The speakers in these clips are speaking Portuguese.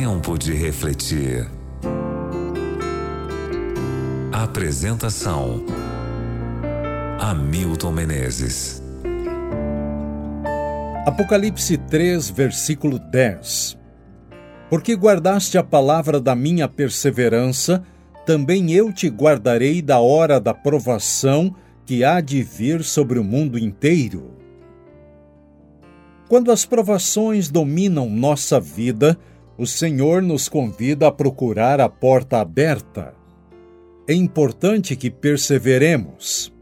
Tempo de refletir. Apresentação: Hamilton Menezes. Apocalipse 3, versículo 10. Porque guardaste a palavra da minha perseverança, também eu te guardarei da hora da provação que há de vir sobre o mundo inteiro. Quando as provações dominam nossa vida, o Senhor nos convida a procurar a porta aberta. É importante que perseveremos.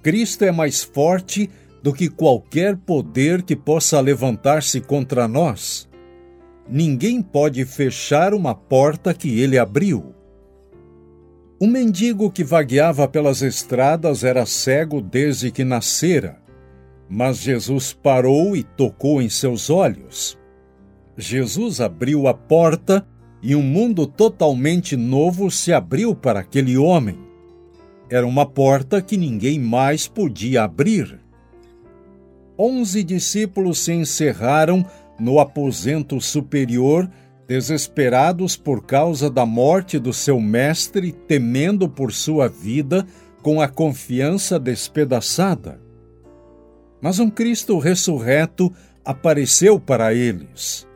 Cristo é mais forte do que qualquer poder que possa levantar-se contra nós. Ninguém pode fechar uma porta que ele abriu. O mendigo que vagueava pelas estradas era cego desde que nascera, mas Jesus parou e tocou em seus olhos. Jesus abriu a porta e um mundo totalmente novo se abriu para aquele homem. Era uma porta que ninguém mais podia abrir. Onze discípulos se encerraram no aposento superior, desesperados por causa da morte do seu mestre, temendo por sua vida, com a confiança despedaçada. Mas um Cristo ressurreto apareceu para eles.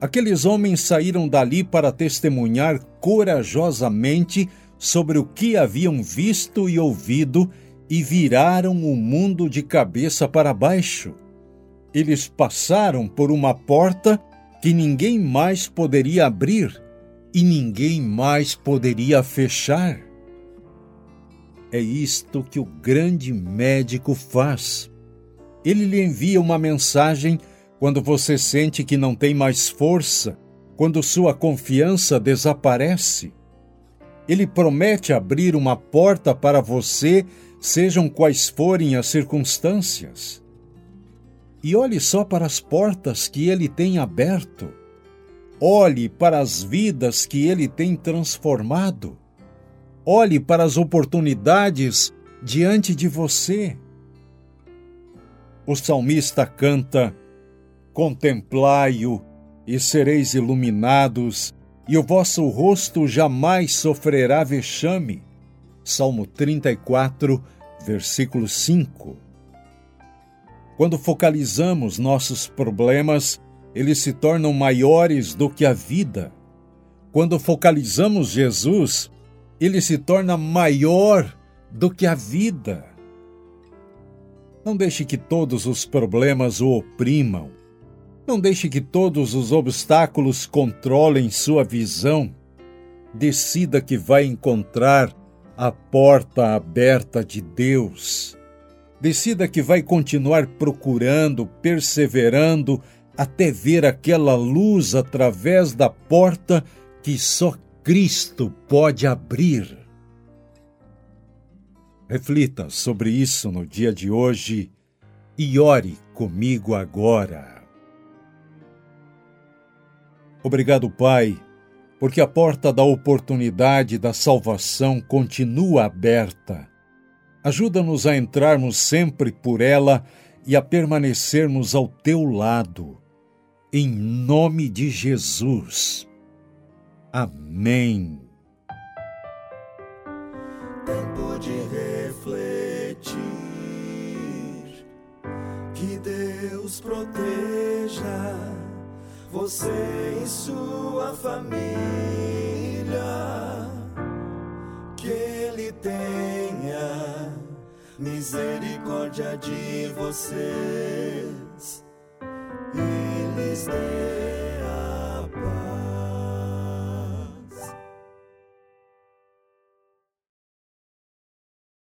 Aqueles homens saíram dali para testemunhar corajosamente sobre o que haviam visto e ouvido e viraram o mundo de cabeça para baixo. Eles passaram por uma porta que ninguém mais poderia abrir e ninguém mais poderia fechar. É isto que o grande médico faz. Ele lhe envia uma mensagem quando você sente que não tem mais força, quando sua confiança desaparece. Ele promete abrir uma porta para você, sejam quais forem as circunstâncias. E olhe só para as portas que ele tem aberto. Olhe para as vidas que ele tem transformado. Olhe para as oportunidades diante de você. O salmista canta: Contemplai-o e sereis iluminados, e o vosso rosto jamais sofrerá vexame. Salmo 34, versículo 5. Quando focalizamos nossos problemas, eles se tornam maiores do que a vida. Quando focalizamos Jesus, ele se torna maior do que a vida. Não deixe que todos os problemas o oprimam. Não deixe que todos os obstáculos controlem sua visão. Decida que vai encontrar a porta aberta de Deus. Decida que vai continuar procurando, perseverando, até ver aquela luz através da porta que só Cristo pode abrir. Reflita sobre isso no dia de hoje e ore comigo agora. Obrigado, Pai, porque a porta da oportunidade da salvação continua aberta. Ajuda-nos a entrarmos sempre por ela e a permanecermos ao teu lado. Em nome de Jesus. Amém. Tempo de refletir. Que Deus proteja você e sua família. Que Ele tenha misericórdia de vocês e lhes dê